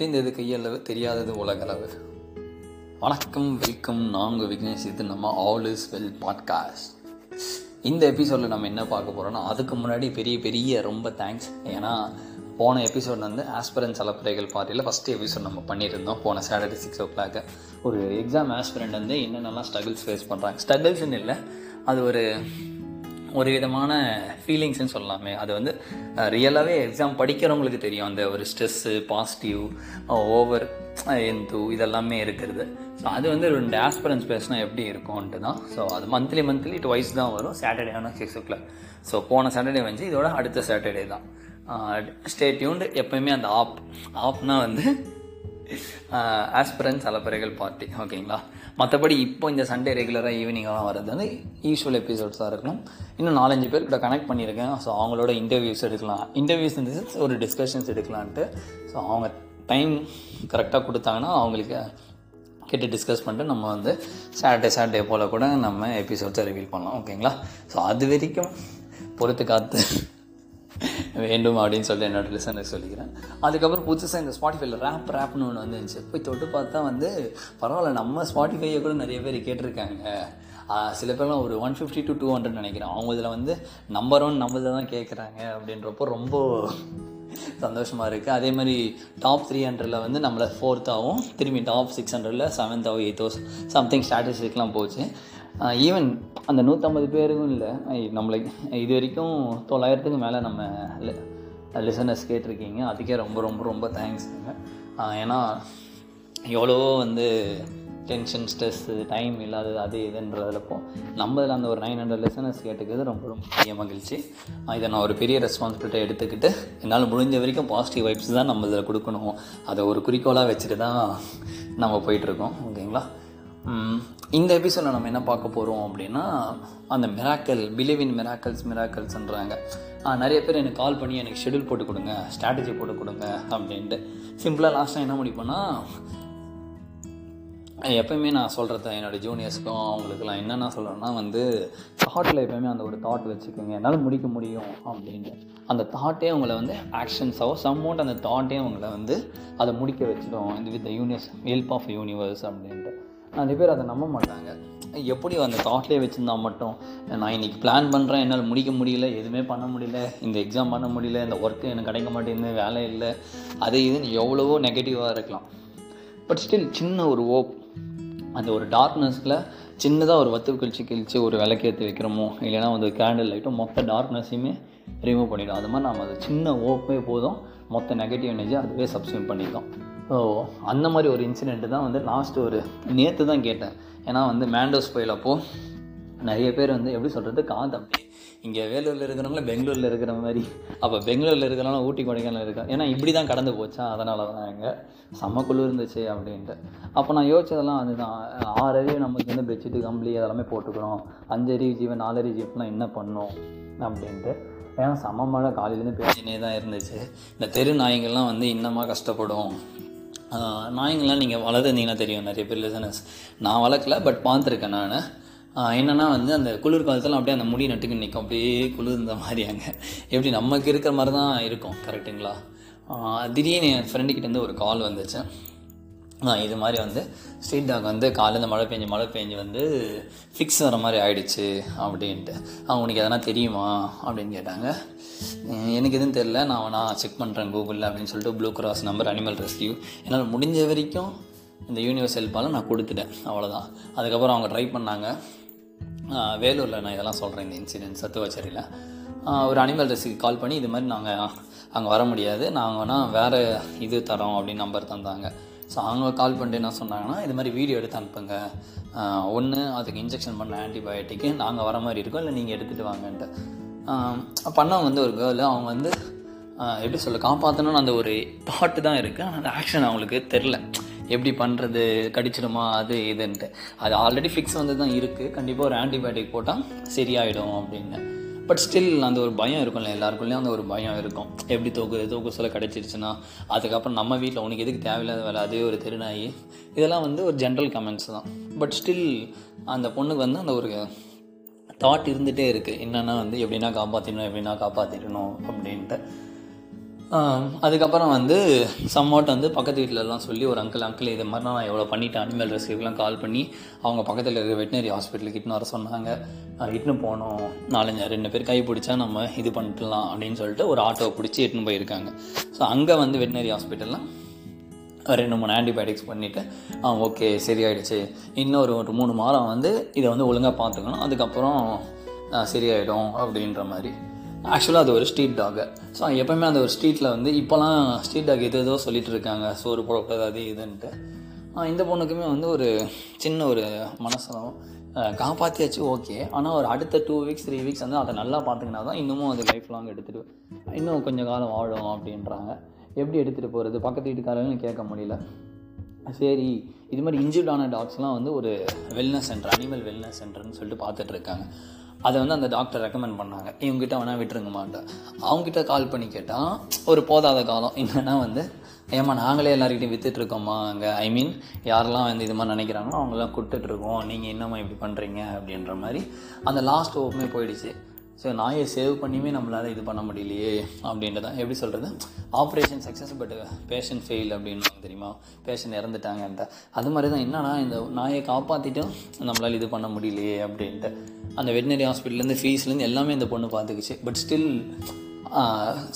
தெரிந்தது கையளவு தெரியாதது உலகளவு. வணக்கம் வெல்கம். நாங்கள் விக்னேஷ். இது நம்ம ஆல் இஸ் வெல் பாட்காஸ்ட். இந்த எபிசோடில் நம்ம என்ன பார்க்க போகிறோம்னா அதுக்கு முன்னாடி பெரிய பெரிய ரொம்ப தேங்க்ஸ் ஏன்னா போன எபிசோட் வந்து ஆஸ்பிரன்ஸ் அலப்பறைகள் பார்ட்டியில் ஃபஸ்ட்டு எபிசோட் நம்ம பண்ணியிருந்தோம். போன சாட்டர்டே சிக்ஸ் ஓ கிளாக்கு ஒரு எக்ஸாம் ஆஸ்பிரண்ட் வந்து என்னென்னலாம் ஸ்ட்ரகிள்ஸ் ஃபேஸ் பண்ணுறாங்க ஸ்ட்ரகிள்ஸ்னு இல்லை அது ஒரு ஒரு விதமான ஃபீலிங்ஸ்ன்னு சொல்லலாமே. அது வந்து ரியலாகவே எக்ஸாம் படிக்கிறவங்களுக்கு தெரியும். அந்த ஒரு ஸ்ட்ரெஸ்ஸு பாசிட்டிவ் ஓவர் எந்து இதெல்லாமே இருக்கிறது. ஸோ அது வந்து ரெண்டு ஆஸ்பரன்ஸ் பேசினா எப்படி இருக்கும்ன்ட்டு தான் ஸோ அது மந்த்லி மந்த்லி டுவைஸ் தான் வரும். சாட்டர்டே ஆனால் சிக்ஸ் ஓ கிளாக் ஸோ போன சாட்டர்டே வந்து இதோட அடுத்த சாட்டர்டே தான். ஸ்டே டியூன்டு எப்போயுமே அந்த ஆப் ஆப்னால் வந்து ஆஸ்பிரன்ஸ் அலப்பறைகள் பார்ட்டி ஓகேங்களா? மற்றபடி இப்போ இந்த சண்டே ரெகுலராக ஈவினிங்கெல்லாம் வர்றது வந்து யூஸ்வல் எபிசோட்ஸாக இருக்கணும். இன்னும் நாலஞ்சு பேர் கூட கனெக்ட் பண்ணியிருக்கேன். ஸோ அவங்களோட இன்டர்வியூஸ் எடுக்கலாம். இன்டர்வியூஸ் இந்த ஒரு டிஸ்கஷன்ஸ் எடுக்கலான்ட்டு. ஸோ அவங்க டைம் கரெக்டாக கொடுத்தாங்கன்னா அவங்களுக்கு கேட்டு டிஸ்கஸ் பண்ணிட்டு நம்ம வந்து சாட்டர்டே சாட்டர்டே போல் கூட நம்ம எபிசோட்ஸை ரிவீல் பண்ணலாம். ஓகேங்களா? ஸோ அது வரைக்கும் பொறுத்து காத்து வேண்டும் அப்படின்னு சொல்லி என்னோட லிசனர் சொல்லிக்கிறேன். அதுக்கப்புறம் புதுசாக இந்த ஸ்பாட்டிஃபைல ரேப் ரேப்னு ஒன்று வந்துருந்துச்சு. போய் தொட்டு பார்த்தா வந்து பரவாயில்ல நம்ம ஸ்பாட்டிஃபையை கூட நிறைய பேர் கேட்டிருக்காங்க. சில பேர்லாம் ஒரு one fifty to two hundred நினைக்கிறேன். அவங்க இதில் வந்து நம்பர் ஒன் நம்மள தான் கேட்குறாங்க அப்படின்றப்போ ரொம்ப சந்தோஷமாக இருக்குது அதே மாதிரி டாப் த்ரீ ஹண்ட்ரடில் வந்து நம்மளை ஃபோர்த்தாகவும் திரும்பி டாப் சிக்ஸ் ஹண்ட்ரடில் செவன்த்தாகவும் எயித்தோ சம்திங் ஸ்டாட்டிஸ்டிக்லாம் போச்சு. ஈவன் அந்த நூற்றம்பது பேருக்கும் இல்லை. நம்மளை இது வரைக்கும் தொள்ளாயிரத்துக்கு மேலே நம்ம லிசனர்ஸ் கேட்டிருக்கீங்க. அதுக்கே ரொம்ப ரொம்ப ரொம்ப தேங்க்ஸுங்க ஏன்னா எவ்வளவோ வந்து டென்ஷன் ஸ்ட்ரெஸ்ஸு டைம் இல்லாதது அது இதுன்றதுலப்போ நம்ம இதில் அந்த ஒரு நைன் ஹண்ட்ரட் லெசனர்ஸ் கேட்டுக்கிறது ரொம்ப ரொம்ப பெரிய மகிழ்ச்சி. இதை நான் ஒரு பெரிய ரெஸ்பான்சிபிலிட்டி எடுத்துக்கிட்டு என்னால் முடிஞ்ச வரைக்கும் பாசிட்டிவ் வைப்ஸ் தான் நம்ம இதில் கொடுக்கணும். அதை ஒரு குறிக்கோளாக வச்சுட்டு தான் நம்ம போயிட்டுருக்கோம் ஓகேங்களா? இந்த எபிசோடில் நம்ம என்ன பார்க்க போகிறோம் அப்படின்னா அந்த மிராக்கல் பிலீவ் இன் மிராக்கல்ஸ் மிராக்கல்ஸ்ன்றாங்க நிறைய பேர் எனக்கு கால் பண்ணி எனக்கு ஷெடியூல் போட்டு கொடுங்க ஸ்ட்ராட்டஜி போட்டு கொடுங்க அப்படின்ட்டு. சிம்பிளாக லாஸ்ட்டாக என்ன முடிப்போன்னா எப்போயுமே நான் சொல்கிறத என்னோடய ஜூனியர்ஸ்க்கும் அவங்களுக்குலாம் என்னென்ன சொல்கிறேன்னா வந்து தாட்டில் எப்போயுமே அந்த ஒரு தாட் வச்சுக்கோங்க. என்னால் முடிக்க முடியும் அப்படின்ட்டு. அந்த தாட்டே அவங்கள வந்து ஆக்ஷன்ஸாவோ சம்மௌண்ட் அந்த தாட்டே அவங்கள வந்து அதை முடிக்க வச்சிடும். இந்த with the universe help of universe அப்படின்னு நிறைய பேர் அதை நம்ப மாட்டாங்க. எப்படி அந்த தாட்லேயே வச்சுருந்தா மட்டும் நான் இன்றைக்கி பிளான் பண்ணுறேன் என்னால் முடிக்க முடியல எதுவுமே பண்ண முடியல இந்த எக்ஸாம் பண்ண முடியல இந்த ஒர்க்கு எனக்கு கிடைக்க மாட்டேங்குது வேலை இல்லை அது இதுன்னு எவ்வளவோ நெகட்டிவாக இருக்கலாம். பட் ஸ்டில் சின்ன ஒரு ஓப் அந்த ஒரு டார்க்னஸில் சின்னதாக ஒரு வத்து கிழிச்சு கிழிச்சு ஒரு விளக்கேற்றி வைக்கிறோமோ இல்லைனா வந்து கேண்டில் லைட்டும் மொத்த டார்க்னஸையுமே ரிமூவ் பண்ணிவிடும் அது மாதிரி நம்ம அது சின்ன ஓப்பே போதும். மொத்த நெகட்டிவ் எனர்ஜி அதுவே சப்ஸ்டியூட் பண்ணிட்டோம் ஸோ அந்த மாதிரி ஒரு இன்சிடெண்ட்டு தான் வந்து லாஸ்ட்டு ஒரு நேற்று தான் கேட்டேன். ஏன்னா வந்து மேண்டோஸ் புயல் அப்போது நிறைய பேர் வந்து எப்படி சொல்கிறது காது அப்படி இங்கே வேலூரில் இருக்கிறவங்கள பெங்களூரில் இருக்கிற மாதிரி. அப்போ பெங்களூரில் இருக்கிறவங்க ஊட்டி கொடைக்கானல் இருக்கா? ஏன்னா இப்படி தான் கடந்து போச்சா அதனால தான் எங்கள் செம்ம இருந்துச்சு அப்படின்ட்டு. அப்போ நான் யோசிச்சதெல்லாம் அதுதான். ஆறறிவு நமக்கு வந்து பெட்ஷீட்டு கம்பளி அதெல்லாமே போட்டுக்கிறோம். அஞ்சறிவு ஜீவன் நாலறிவு ஜீவன்லாம் என்ன பண்ணோம்? அப்படின்ட்டு. ஏன்னா சம மழை காலையிலேருந்து பேசினே தான் இருந்துச்சு. இந்த தெரு நாய்கள்லாம் வந்து இன்னமாக கஷ்டப்படும். நாய்ங்கள்லாம் நீங்கள் வளர்த்துருந்தீங்கன்னா தெரியும் நிறைய பேர் லிசனஸ் நான் வளர்க்கல பட் பார்த்துருக்கேன் நான். என்னென்னா வந்து அந்த குளிர் காலத்தில் அப்படியே அந்த முடி நட்டுக்கு நிற்கும் அப்படியே குளிர்ந்த மாதிரி அங்கே. எப்படி நமக்கு இருக்கிற மாதிரி தான் இருக்கும் கரெக்டுங்களா திடீர்னு என் ஃப்ரெண்டுக்கிட்டேருந்து ஒரு கால் வந்துச்சு. இது மாதிரி வந்து ஸ்ட்ரீட் டாக் வந்து காலையில் மழை பெஞ்சு மழை பெஞ்சு வந்து ஃபிக்ஸ் வர மாதிரி ஆயிடுச்சு அப்படின்ட்டு. உனக்கு எதனா தெரியுமா? அப்படின்னு கேட்டாங்க. எனக்கு எதுவும் தெரில நான் வேணா செக் பண்ணுறேன் கூகுளில் அப்படின்னு சொல்லிட்டு Blue Cross number animal rescue என்னால் முடிஞ்ச வரைக்கும் இந்த யூனிவர்ஸ் ஹெல்ப்பால் நான் கொடுத்துட்டேன். அவ்வளோதான் அதுக்கப்புறம் அவங்க ட்ரை பண்ணாங்க. வேலூரில் நான் இதெல்லாம் சொல்கிறேன் இந்த இன்சிடென்ட் சத்துவச்சேரியில். ஒரு அனிமல் ரெஸ்க்கு கால் பண்ணி இது மாதிரி நாங்கள் அங்கே வர முடியாது. நாங்கள் வேணால் வேறு இது தரோம் அப்படின்னு நம்பர் தந்தாங்க. ஸோ அவங்க கால் பண்ணிட்டு என்ன சொன்னாங்கன்னா இது மாதிரி வீடியோ எடுத்து அனுப்புங்க. ஒன்று அதுக்கு இன்ஜெக்ஷன் பண்ண ஆன்டிபயோட்டிக்கு நாங்கள் வர மாதிரி இருக்கோம். இல்லை நீங்கள் எடுத்துகிட்டு வாங்கன்ட்டு. பண்ணவங்க வந்து ஒரு கேர்ள் அவங்க வந்து எப்படி சொல்ல காப்பாற்றணும்னு அந்த ஒரு தாட்டு தான் இருக்குது ஆனால் அந்த ஆக்ஷன் அவங்களுக்கு தெரில எப்படி பண்ணுறது கடிச்சிடுமா அது இதுன்ட்டு. அது ஆல்ரெடி ஃபிக்ஸ் வந்து தான் இருக்குது கண்டிப்பாக ஒரு ஆன்டிபயோட்டிக் போட்டால் சரியாயிடும் அப்படின்னு. பட் ஸ்டில் அந்த ஒரு பயம் இருக்கும்ல எல்லாருக்குள்ளேயும் அந்த ஒரு பயம் இருக்கும். எப்படி தோக்குது தூக்கு சொல்ல கிடச்சிருச்சுன்னா அதுக்கப்புறம் நம்ம வீட்டில் உனக்கு எதுக்கு தேவையில்லாத வேலை? அதே ஒரு திருநாயி. இதெல்லாம் வந்து ஒரு ஜென்ரல் கமெண்ட்ஸ் தான். பட் ஸ்டில் அந்த பொண்ணுக்கு வந்து அந்த ஒரு தாட் இருந்துகிட்டே இருக்குது என்னென்னா வந்து எப்படின்னா காப்பாற்றிடணும் எப்படின்னா காப்பாற்றிடணும் அப்படின்ட்டு. அதுக்கப்புறம் வந்து சம்வாட் வந்து பக்கத்து வீட்டிலலாம் சொல்லி ஒரு அங்கிள் அங்கிள் இது மாதிரி நான் எவ்வளோ பண்ணிவிட்டேன் அனிமல் ரெஸ்கியூக்கெலாம் கால் பண்ணி அவங்க பக்கத்தில் இருக்கிற வெட்டினரி ஹாஸ்பிட்டலுக்கு இட்டுன்னு வர சொன்னாங்க. அஹ் இட்டுன்னு போனோம். நாலஞ்சு ரெண்டு பேர் கை பிடிச்சா நம்ம இது பண்ணிடலாம் அப்படின்னு சொல்லிட்டு ஒரு ஆட்டோவை பிடிச்சி இட்டுன்னு போயிருக்காங்க. ஸோ அங்கே வந்து வெட்டினரி ஹாஸ்பிட்டல்லாம் ரெண்டு மூணு ஆன்டிபயோட்டிக்ஸ் பண்ணிவிட்டு ஆ ஓகே சரியாயிடுச்சு. இன்னொரு ஒரு மூணு மாதம் வந்து இதை வந்து ஒழுங்காக பார்த்துக்கணும். அதுக்கப்புறம் சரியாயிடும் அப்படின்ற மாதிரி. ஆக்சுவலாக அது ஒரு ஸ்ட்ரீட் டாகு ஸோ எப்போயுமே அந்த ஒரு ஸ்ட்ரீட்டில் வந்து இப்போலாம் ஸ்ட்ரீட் டாக் எது ஏதோ சொல்லிட்டு இருக்காங்க. சோறு போடக்கூடாது அது இதுன்ட்டு. இந்த பொண்ணுக்குமே வந்து ஒரு சின்ன ஒரு மனசனம் காப்பாற்றியாச்சு ஓகே ஆனால் ஒரு அடுத்த டூ வீக்ஸ் த்ரீ வீக்ஸ் வந்து அதை நல்லா பார்த்துக்கினா தான் இன்னமும் அது லைஃப் லாங் எடுத்துகிட்டு இன்னும் கொஞ்சம் காலம் வாழும் அப்படின்றாங்க. எப்படி எடுத்துகிட்டு போகிறது பக்கத்து வீட்டுக்காரங்களும் கேட்க முடியல. சரி இது மாதிரி இன்ஜுர்டான டாக்ஸ்லாம் வந்து ஒரு வெல்னஸ் சென்டர் அனிமல் வெல்னஸ் சென்டர்னு சொல்லிட்டு பார்த்துட்ருக்காங்க அதை வந்து அந்த டாக்டர் ரெக்கமெண்ட் பண்ணாங்க. இவங்ககிட்ட வேணால் விட்டுருங்கம்மான்ட்டு. அவங்ககிட்ட கால் பண்ணி கேட்டால் ஒரு போதாத காலம். என்னென்னா வந்து ஏம்மா நாங்களே எல்லாருக்கிட்டையும் வித்துட்டு அங்கே. ஐ மீன் யாரெல்லாம் வந்து இது மாதிரி நினைக்கிறாங்களோ அவங்களாம் கொடுத்துட்ருக்கோம் நீங்கள் என்னம்மா இப்படி பண்ணுறீங்க அப்படின்ற மாதிரி அந்த லாஸ்ட் ஹோப்புமே போயிடுச்சு. ஸோ நாயை சேவ் பண்ணியுமே நம்மளால் இது பண்ண முடியலையே அப்படின்ட்டு தான். எப்படி சொல்கிறது operation success but patient fail அப்படின்னு தெரியுமா? பேஷண்ட் இறந்துட்டாங்கன்ட்டு. அது மாதிரி தான் என்னன்னா இந்த நாயை காப்பாற்றிட்டும் நம்மளால் இது பண்ண முடியலையே அப்படின்ட்டு. அந்த வெட்டினரி ஹாஸ்பிட்டல்லேருந்து ஃபீஸ்லேருந்து எல்லாமே இந்த பொண்ணு பார்த்துக்குச்சு. பட் ஸ்டில்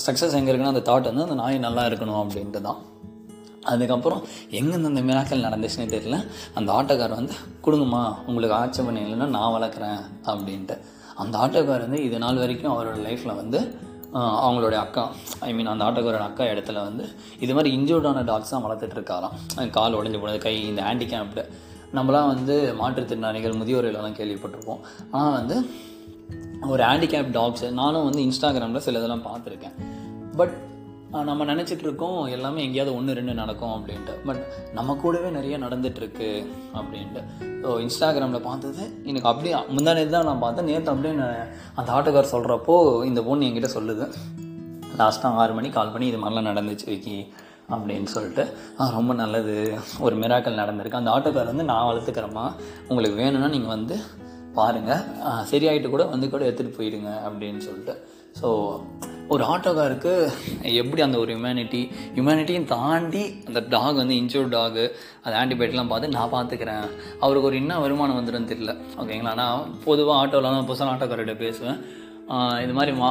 சக்ஸஸ் எங்கே இருக்குன்னா அந்த தாட் வந்து அந்த நாய் நல்லா இருக்கணும் அப்படின்ட்டு தான். அதுக்கப்புறம் எங்கேருந்து அந்த மிராக்கல் நடந்துச்சுன்னே தெரியல. அந்த ஆட்டோக்கார் வந்து கொடுங்கம்மா உங்களுக்கு ஆட்சேபணம் இல்லைன்னா நான் வளர்க்குறேன் அப்படின்ட்டு. அந்த ஆட்டோக்கார் வந்து இது நாள் வரைக்கும் அவரோட லைஃப்பில் வந்து அவங்களுடைய அக்கா ஐ மீன் அந்த ஆட்டோக்காரோட அக்கா இடத்துல வந்து இது மாதிரி இன்ஜூர்டான டாக்ஸ் தான் வளர்த்துட்டு இருக்காராம். கால் உடஞ்சி போனது கை இந்த ஹேண்டிகேப்டு நம்மளாம் வந்து மாற்றுத்திறனாளிகள் முதியோர் இல்லம்லாம் கேள்விப்பட்டிருப்போம். ஆனால் வந்து ஒரு ஹேண்டிகேப் டாக்ஸ் நானும் வந்து இன்ஸ்டாகிராமில் சில இதெல்லாம் பார்த்துருக்கேன். பட் நம்ம நினச்சிட்டு இருக்கோம் எல்லாமே எங்கேயாவது ஒன்று ரெண்டு நடக்கும் அப்படின்ட்டு. பட் நம்ம கூடவே நிறைய நடந்துட்டுருக்கு அப்படின்ட்டு. ஸோ இன்ஸ்டாகிராமில் பார்த்தது எனக்கு அப்படியே முந்தா தான் நான் பார்த்தேன். நேற்று அப்படியே நான் அந்த ஆட்டோக்கார் சொல்கிறப்போ இந்த பொண்ணு என்கிட்ட சொல்லுது. லாஸ்ட்டாக ஆறு மணிக்கு கால் பண்ணி இது மாதிரிலாம் நடந்துச்சு விக்கி அப்படின்னு சொல்லிட்டு. ரொம்ப நல்லது. ஒரு மிராக்கல் நடந்திருக்கு. அந்த ஆட்டோக்கார் வந்து நான் வளர்த்துக்கிறேம்மா. உங்களுக்கு வேணும்னா நீங்கள் வந்து பாருங்கள் சரியாயிட்டு கூட வந்து கூட எடுத்துகிட்டு போயிடுங்க அப்படின்னு சொல்லிட்டு. ஸோ ஒரு ஆட்டோக்காருக்கு எப்படி அந்த ஒரு ஹியூமனிட்டி ஹியூமனிட்டியும் தாண்டி அந்த டாக் வந்து இன்ஜூர்ட் டாகு அது ஆன்டிபயோட்டிக்லாம் பார்த்து நான் பார்த்துக்கிறேன். அவருக்கு ஒரு என்ன வருமானம் வந்துடும் தெரியல. ஓகேங்களா நான் பொதுவாக ஆட்டோவில் புதுசாக ஆட்டோக்காரர்கிட்ட பேசுவேன். இது மாதிரி வா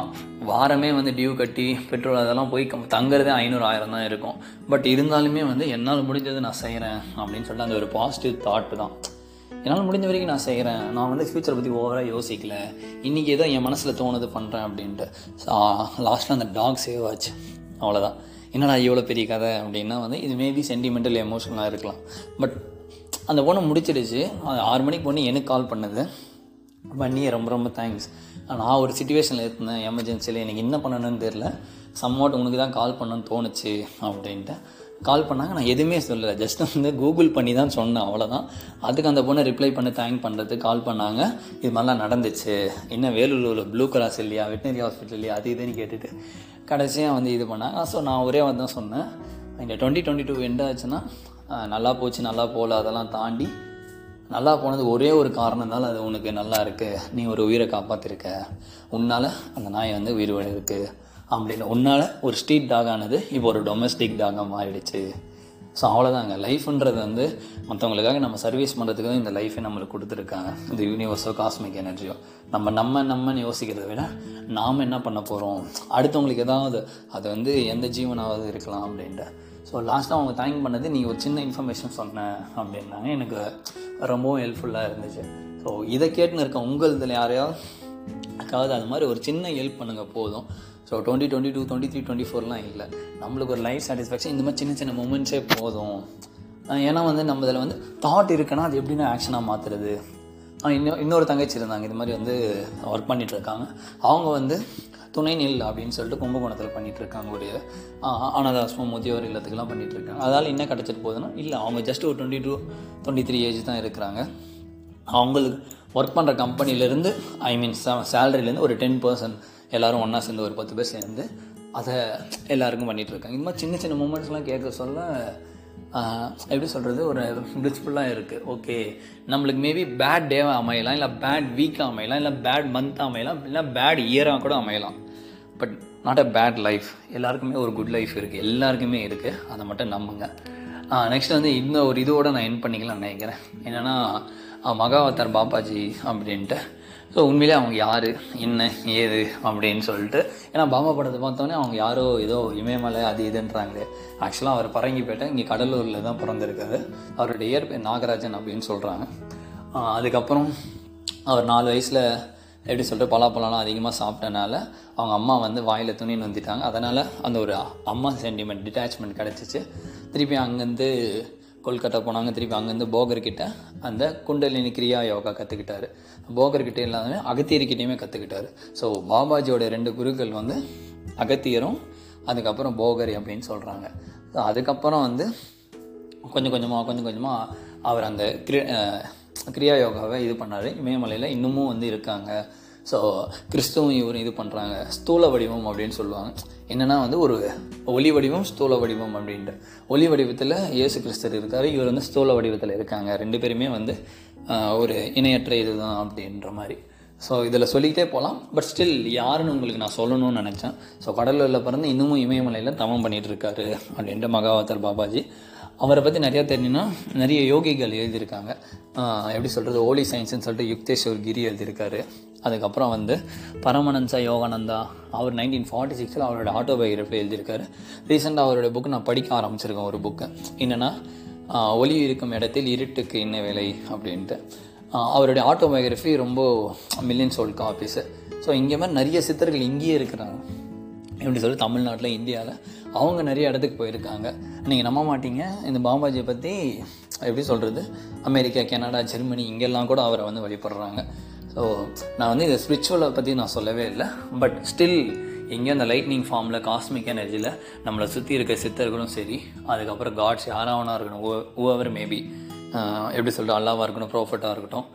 வாரமே வந்து டியூ கட்டி பெட்ரோல் அதெல்லாம் போய் தங்குறதே ஐநூறு ஆயிரம் தான் இருக்கும். பட் இருந்தாலுமே வந்து என்னால் முடிஞ்சது நான் செய்கிறேன் அப்படின்னு சொல்லிட்டு அந்த ஒரு பாசிட்டிவ் தாட்டு தான். என்னால் முடிஞ்ச வரைக்கும் நான் செய்கிறேன் நான் வந்து ஃப்யூச்சரை பற்றி ஓவராக யோசிக்கல. இன்றைக்கி ஏதோ என் மனசில் தோணுது பண்ணுறேன் அப்படின்ட்டு. லாஸ்ட்டில் அந்த டாக் சேவ் ஆச்சு. அவ்வளோதான் என்னடா இவ்வளோ பெரிய கதை அப்படின்னா வந்து இது மேபி சென்டிமெண்டல் எமோஷனலாக இருக்கலாம். பட் அந்த பொண்ணு முடிச்சிடுச்சு. அது ஆறு மணிக்கு பொண்ணு எனக்கு கால் பண்ணுது. பண்ணி ரொம்ப ரொம்ப தேங்க்ஸ் நான் ஒரு சுச்சுவேஷனில் இருந்தேன் எமர்ஜென்சியில் எனக்கு என்ன பண்ணணும்னு தெரில சம்வாட் உனக்கு தான் கால் பண்ணணும்னு தோணுச்சு அப்படின்ட்டு. கால் பண்ணாங்க. நான் எதுவுமே சொல்லலை. ஜஸ்ட் வந்து கூகுள் பண்ணி தான் சொன்னேன். அவ்வளோதான் அதுக்கு அந்த பொண்ணை ரிப்ளை பண்ணி தேங்க் பண்ணுறதுக்கு கால் பண்ணாங்க. இது மாதிரிலாம் நடந்துச்சு. என்ன வேலூரில் ப்ளூ கிராஸ் இல்லையா வெட்டினரி ஹாஸ்பிட்டல் இல்லையா அது இதுன்னு கேட்டுட்டு கடைசியாக வந்து இது பண்ணாங்க. ஸோ நான் ஒரே வந்து தான் சொன்னேன். இந்த டுவெண்ட்டி டுவெண்ட்டி டூ எண்ட் ஆச்சுன்னா நல்லா போச்சு நல்லா போகல அதெல்லாம் தாண்டி நல்லா போனது ஒரே ஒரு காரணம்னால அது உனக்கு நல்லா இருக்குது நீ ஒரு உயிரை காப்பாற்றிருக்க உன்னால் அந்த நாய் வந்து உயிர் இருக்குது அப்படின்னு உன்னால் ஒரு ஸ்ட்ரீட் டாக் ஆனது இப்போ ஒரு டொமஸ்டிக் டாகாக மாறிடுச்சு. ஸோ அவ்வளோதாங்க லைஃப்ன்றது வந்து மற்றவங்களுக்காக நம்ம சர்வீஸ் பண்ணுறதுக்கு தான் இந்த லைஃபை நம்மளுக்கு கொடுத்துருக்காங்க. இந்த யூனிவர்ஸோ காஸ்மிக் எனர்ஜியோ நம்ம நம்ம நம்மன்னு யோசிக்கிறத விட நாம் என்ன பண்ண போகிறோம் அடுத்தவங்களுக்கு ஏதாவது அது வந்து எந்த ஜீவனாவது இருக்கலாம் அப்படின்ட்டு ஸோ லாஸ்ட்டாக அவங்க தேங்க் பண்ணது நீ ஒரு சின்ன இன்ஃபர்மேஷன் சொன்ன அப்படின்னாங்க. எனக்கு ரொம்பவும் ஹெல்ப்ஃபுல்லாக இருந்துச்சு. ஸோ இதை கேட்டுன்னு இருக்க உங்கள் இதில் யாரையாவது அதாவது அது மாதிரி ஒரு சின்ன ஹெல்ப் பண்ணுங்கள் போதும். So twenty twenty two twenty three twenty ஃபோர்லாம் இல்லை. நம்மளுக்கு ஒரு லைஃப் சாட்டிஸ்ஃபேக்ஷன் இந்த மாதிரி சின்ன சின்ன மூமெண்ட்ஸே போதும். ஏன்னா வந்து நம்ம இதில் வந்து தாட் இருக்குன்னா அது எப்படின்னா ஆக்ஷனாக மாற்றுறது இன்னும் இன்னொரு தங்கச்சி இருந்தாங்க இது மாதிரி வந்து ஒர்க் பண்ணிட்டு இருக்காங்க அவங்க வந்து துணை நெல் அப்படின்னு சொல்லிட்டு கும்பகோணத்தில் பண்ணிகிட்டு இருக்காங்க ஒரு ஆஹ், அனாதாசிரமம் முதியோர் இல்லத்துக்கெல்லாம் பண்ணிகிட்டு இருக்காங்க அதால் என்ன கிடச்சிட்டு போகுதுன்னா இல்லை அவங்க ஜஸ்ட் ஒரு twenty two twenty three age தான் இருக்கிறாங்க. அவங்களுக்கு ஒர்க் பண்ணுற கம்பெனிலேருந்து ஐ மீன் சேலரிலேருந்து ஒரு டென் பர்சன்ட் எல்லாரும் ஒன்றா சேர்ந்து ஒரு பத்து பேர் சேர்ந்து அதை எல்லாருக்கும் பண்ணிகிட்ருக்காங்க இருக்காங்க இந்த மாதிரி சின்ன சின்ன மூமெண்ட்ஸ்லாம் கேட்க சொல்ல எப்படி சொல்கிறது ஒரு பிளிச்ஃபுல்லாக இருக்குது ஓகே நம்மளுக்கு மேபி பேட் டேவாக அமையலாம் இல்லை பேட் வீக்காக அமையலாம் இல்லை பேட் மந்த் அமையலாம் இல்லை பேட் இயராக கூட அமையலாம். But not a bad life எல்லாருக்குமே ஒரு குட் லைஃப் இருக்குது எல்லாருக்குமே இருக்குது அதை மட்டும் நம்புங்க. நெக்ஸ்ட் வந்து இந்த ஒரு இதோடு நான் என் பண்ணிக்கலாம்னு நினைக்கிறேன். என்னென்னா மகாவதார் பாப்பாஜி அப்படின்ட்டு. ஸோ உண்மையிலே அவங்க யார் என்ன ஏது அப்படின்னு சொல்லிட்டு ஏன்னா பாபா படத்தை பார்த்தோன்னே அவங்க யாரோ ஏதோ இமயமலை அது இதுன்றாங்களே. ஆக்சுவலாக அவர் பரங்கிப்பேட்டை இங்கே கடலூரில் தான் பிறந்திருக்காரு. அவருடைய இயற்பெயர் நாகராஜன் அப்படின்னு சொல்கிறாங்க அதுக்கப்புறம் அவர் நாலு வயசில் எப்படி சொல்லிட்டு பலாப்பழம்லாம் அதிகமாக சாப்பிட்டனால அவங்க அம்மா வந்து வாயில் துணி நொந்திட்டாங்க. அதனால் அந்த ஒரு அம்மா சென்டிமெண்ட் டிட்டாச்மெண்ட் கிடச்சிச்சு. திருப்பி அங்கேருந்து கொல்கத்தா போனாங்க. திருப்பி அங்கேருந்து போகர்கிட்ட அந்த குண்டலினி கிரியா யோகா கற்றுக்கிட்டாரு போகர்கிட்ட இல்லாமல் அகத்தியர்கிட்டையுமே கற்றுக்கிட்டாரு ஸோ பாபாஜியோட ரெண்டு குருக்கள் வந்து அகத்தியரும் அதுக்கப்புறம் போகரி அப்படின்னு சொல்கிறாங்க ஸோ அதுக்கப்புறம் வந்து கொஞ்சம் கொஞ்சமாக கொஞ்சம் கொஞ்சமாக அவர் அந்த கிரி கிரியா யோகாவை இது பண்ணார். இமயமலையில் இன்னமும் வந்து இருக்காங்க. ஸோ கிறிஸ்துவும் இவரும் இது பண்ணுறாங்க ஸ்தூல வடிவம் அப்படின்னு சொல்லுவாங்க. என்னென்னா வந்து ஒரு ஒளி வடிவம் ஸ்தூல வடிவம் அப்படின்ட்டு. ஒளி வடிவத்தில் இயேசு கிறிஸ்தர் இருக்கார். இவர் வந்து ஸ்தூல வடிவத்தில் இருக்காங்க. ரெண்டு பேருமே வந்து ஒரு இணையற்ற இதுதான் அப்படின்ற மாதிரி. ஸோ இதில் சொல்லிக்கிட்டே போகலாம் பட் ஸ்டில் யாருன்னு உங்களுக்கு நான் சொல்லணும்னு நினச்சேன். ஸோ கடலூரில் பிறந்து இன்னமும் இமயமலையில் தவம் பண்ணிகிட்டு இருக்காரு அப்படின்ட்டு மகாவத்தர் பாபாஜி. அவரை பற்றி நிறையா தெரிஞ்சுன்னா நிறைய யோகிகள் எழுதியிருக்காங்க. எப்படி சொல்கிறது ஓலி சயின்ஸ்னு சொல்லிட்டு யுக்தேஸ்வர் கிரி எழுதியிருக்காரு. அதுக்கப்புறம் வந்து பரமனன்சா யோகானந்தா அவர் நைன்டீன் ஃபார்ட்டி சிக்ஸில் அவரோட ஆட்டோபயோகிராஃபி எழுதியிருக்காரு. ரீசெண்டாக அவரோட புக் நான் படிக்க ஆரம்பிச்சிருக்கேன் ஒரு புக்கு என்னென்னா ஒளி இருக்கும் இடத்தில் இருட்டுக்கு என்ன வேலை அப்படின்ட்டு. அவருடைய ஆட்டோபயோகிராஃபி ரொம்ப மில்லியன் சோல் காப்பீஸு ஸோ இங்கே மாதிரி நிறைய சித்தர்கள் இங்கேயே இருக்கிறாங்க. எப்படி சொல்லி தமிழ்நாட்டில் இந்தியாவில் அவங்க நிறைய இடத்துக்கு போயிருக்காங்க. நீங்கள் நம்ப மாட்டீங்க. இந்த பாபாஜியை பற்றி எப்படி சொல்கிறது அமெரிக்கா கனடா ஜெர்மனி இங்கெல்லாம் கூட அவரை வந்து வழிபடுறாங்க. ஸோ நான் வந்து இந்த ஸ்பிரிச்சுவலை பற்றி நான் சொல்லவே இல்லை. பட் ஸ்டில் எங்கேயும் அந்த லைட்னிங் ஃபார்மில் காஸ்மிக் எனர்ஜியில் நம்மளை சுற்றி இருக்க சித்தர்களும் சரி அதுக்கப்புறம் காட்ஸ் யாராவனா இருக்கணும் ஓவர் மேபி எப்படி சொல்லிட்டு அல்லாவாக இருக்கணும் ப்ராஃபிட்டாக இருக்கட்டும்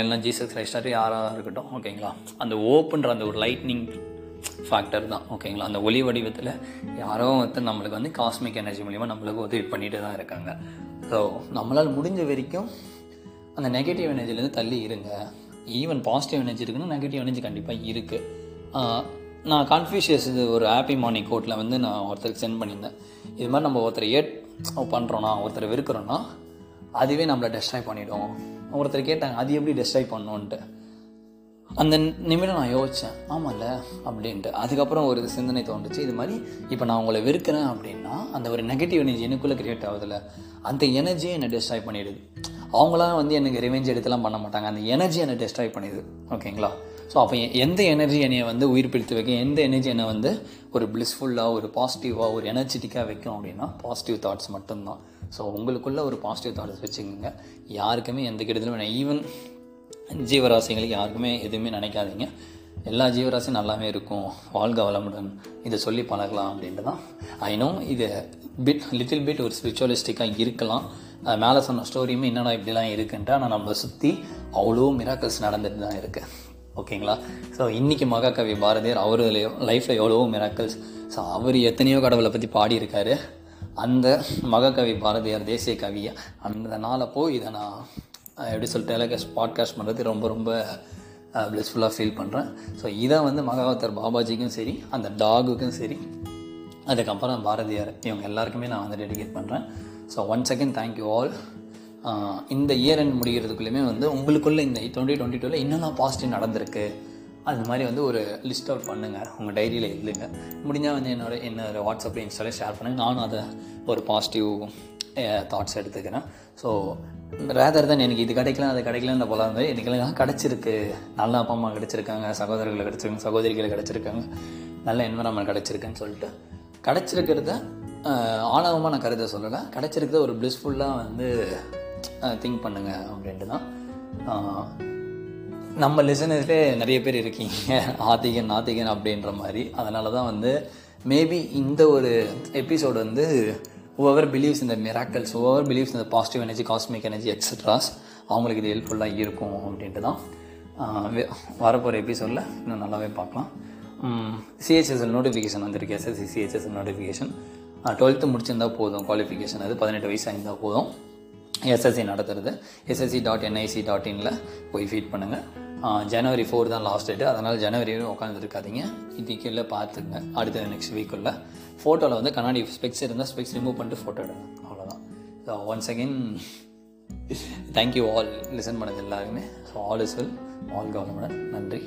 எல்லாம் ஜீசஸ் கிரைஸ்டார் யாராக இருக்கட்டும் ஓகேங்களா அந்த ஓப்பன்ற அந்த ஒரு லைட்னிங் ஃபேக்டர் தான் ஓகேங்களா அந்த ஒளி வடிவத்தில் யாரோ வந்து நம்மளுக்கு வந்து காஸ்மிக் எனர்ஜி மூலிமா நம்மளுக்கு உதவி பண்ணிட்டு தான் இருக்காங்க. ஸோ நம்மளால் முடிஞ்ச வரைக்கும் அந்த நெகட்டிவ் எனர்ஜிலேருந்து தள்ளி இருங்க. ஈவன் பாசிட்டிவ் எனர்ஜி இருக்குன்னா நெகட்டிவ் எனர்ஜி கண்டிப்பாக இருக்குது நான் கான்ஃபியூஷியஸ் இது ஒரு ஹாப்பி மார்னிங் கோட்டில் வந்து நான் ஒருத்தருக்கு சென்ட் பண்ணியிருந்தேன். இது மாதிரி நம்ம ஒருத்தரை ஏட் பண்ணுறோன்னா ஒருத்தரை வெறுக்கிறோன்னா அதுவே நம்மளை டெஸ்ட்ராய் பண்ணிவிடும் ஒருத்தர் கேட்டாங்க அது எப்படி டெஸ்ட்ராய் பண்ணோன்ட்டு அந்த நிமிடம் நான் யோசித்தேன் ஆமாம்ல அப்படின்ட்டு. அதுக்கப்புறம் ஒரு சிந்தனை தோன்றுச்சு. இது மாதிரி இப்போ நான் உங்களை வெறுக்கிறேன் அப்படின்னா அந்த ஒரு நெகட்டிவ் எனர்ஜி எனக்குள்ளே க்ரியேட் ஆகுதுல்ல அந்த எனர்ஜியை என்னை டிஸ்ட்ராய் பண்ணிடுது. அவங்களாம் வந்து எனக்கு ரிவெஞ்ச் எடுத்துலாம் பண்ண மாட்டாங்க. அந்த எனர்ஜி என்னை டெஸ்ட்ராய் பண்ணிடுது. ஓகேங்களா ஸோ அப்போ எந்த எனர்ஜி என்னையை வந்து உயிர் பிடித்து வைக்கும் எந்த எனர்ஜி என்னை வந்து ஒரு பிளிஸ்ஃபுல்லாக ஒரு பாசிட்டிவாக ஒரு எனர்ஜெட்டிக்காக வைக்கும் அப்படின்னா பாசிட்டிவ் தாட்ஸ் மட்டும்தான். ஸோ உங்களுக்குள்ள ஒரு பாசிட்டிவ் தாட்ஸ் வச்சுக்கோங்க. யாருக்குமே எந்த கெடுதலும் வேணாம். ஈவன் ஜீவராசிகள் யாருக்குமே எதுவுமே நினைக்காதீங்க. எல்லா ஜீவராசியும் நல்லாவே இருக்கும். வாழ்க வளமுடன். இதை சொல்லி பழகலாம் அப்படின்ட்டு தான் ஐநோ இது பிட் லிட்டில் பிட் ஒரு ஸ்பிரிச்சுவலிஸ்டிக்காக இருக்கலாம். மேலே சொன்ன ஸ்டோரியுமே என்னடா இப்படிலாம் இருக்குன்ட்டு ஆனால் நம்மளை சுற்றி அவ்வளோ மிராக்கல்ஸ் நடந்துட்டு தான் இருக்குது ஓகேங்களா? ஸோ இன்றைக்கி மகாகவி பாரதியார் அவர் லைஃப்பில் எவ்வளோ மிராக்கல்ஸ் ஸோ அவர் எத்தனையோ கடவுளை பற்றி பாடியிருக்காரு. அந்த மகாகவி பாரதியார் தேசிய கவியை அந்த நாளை போய் இதை நான் எப்படி சொல் டெலகாஸ்ட் பாட்காஸ்ட் பண்ணுறது ரொம்ப ரொம்ப ப்ளெஸ்ஃபுல்லாக ஃபீல் பண்ணுறேன் ஸோ இதை வந்து மகாவத்தர் பாபாஜிக்கும் சரி அந்த டாகுக்கும் சரி. அதுக்கப்புறம் பாரதியார் இவங்க எல்லாருக்குமே நான் வந்து டெடிகேட் பண்ணுறேன் so one second thank you all இந்த இயர் எண்ட் முடிகிறதுக்குள்ளேயுமே வந்து உங்களுக்குள்ளே இந்த டுவெண்ட்டி டுவெண்ட்டி டூவில் என்னெல்லாம் பாசிட்டிவ் நடந்திருக்கு அது மாதிரி வந்து ஒரு லிஸ்ட் அவுட் பண்ணுங்கள் உங்கள் டைரியில் எழுதுங்க. முடிஞ்சால் வந்து என்னோட என்னோடய வாட்ஸ்அப்பில் இன்ஸ்டாவில் ஷேர் பண்ணுங்கள் நானும் அதை ஒரு பாசிட்டிவ் தாட்ஸ் எடுத்துக்கிறேன். ஸோ ரேதர் தான் எனக்கு இது கிடைக்கல அது கிடைக்கலன்ற போல வந்து எனக்குலாம் கிடச்சிருக்கு. நல்ல அப்பா அம்மா கிடச்சிருக்காங்க சகோதரர்கள் கிடச்சிருக்காங்க சகோதரிகள் கிடச்சிருக்காங்க நல்ல என்வரான்மெண்ட் கிடச்சிருக்குன்னு சொல்லிட்டு. கிடச்சிருக்கிறத ஆணவமாக நான் கருத சொல்லலை. கிடச்சிருக்கிறத ஒரு ப்ளிஸ்ஃபுல்லாக வந்து திங்க் பண்ணுங்க அப்படின்ட்டு தான் நம்ம லிசனர்ஸ்லே நிறைய பேர் இருக்கீங்க. ஆத்திகன் நாத்திகன் அப்படின்ற மாதிரி. அதனால தான் வந்து மேபி இந்த ஒரு எபிசோடு வந்து ஓவர் பிலீவ்ஸ் இந்த மிராக்கல்ஸ் ஓவர் பிலீவ்ஸ் இந்த positive energy cosmic energy extras அவங்களுக்கு இது ஹெல்ப்ஃபுல்லாக இருக்கும் அப்படின்ட்டு தான் வரப்போகிற எபிசோடில் இன்னும் நல்லாவே பார்க்கலாம். சிஹெச்எஸ்எல் நோட்டிஃபிகேஷன் வந்திருக்கு எஸ்எஸ்சி சிஹெச்எஸ்எல் நோட்டிஃபிகேஷன் டுவெல்த்து முடிச்சிருந்தால் போதும் குவாலிஃபிகேஷன் அது பதினெட்டு வயசு இருந்தால் போதும். எஸ்எஸ்சி நடத்துறது எஸ்எஸ்சி டாட் என்ஐசி டாட் இனில் போய் ஃபீட் பண்ணுங்கள் ஜனவரி ஃபோர் தான் லாஸ்ட் டேட்டு அதனால் ஜனவரி வரையும் உட்காந்துருக்காதீங்க இதுக்குள்ளே பார்த்துங்க அடுத்த நெக்ஸ்ட் வீக்குள்ளே ஃபோட்டோவில் வந்து கண்ணாடி ஸ்பெக்ஸ் இருந்தால் ஸ்பெக்ஸ் ரிமூவ் பண்ணிட்டு ஃபோட்டோ எடுங்க அவ்வளோதான் so once again thank you all listen பண்ணது எல்லாருமே so all is well all government நன்றி.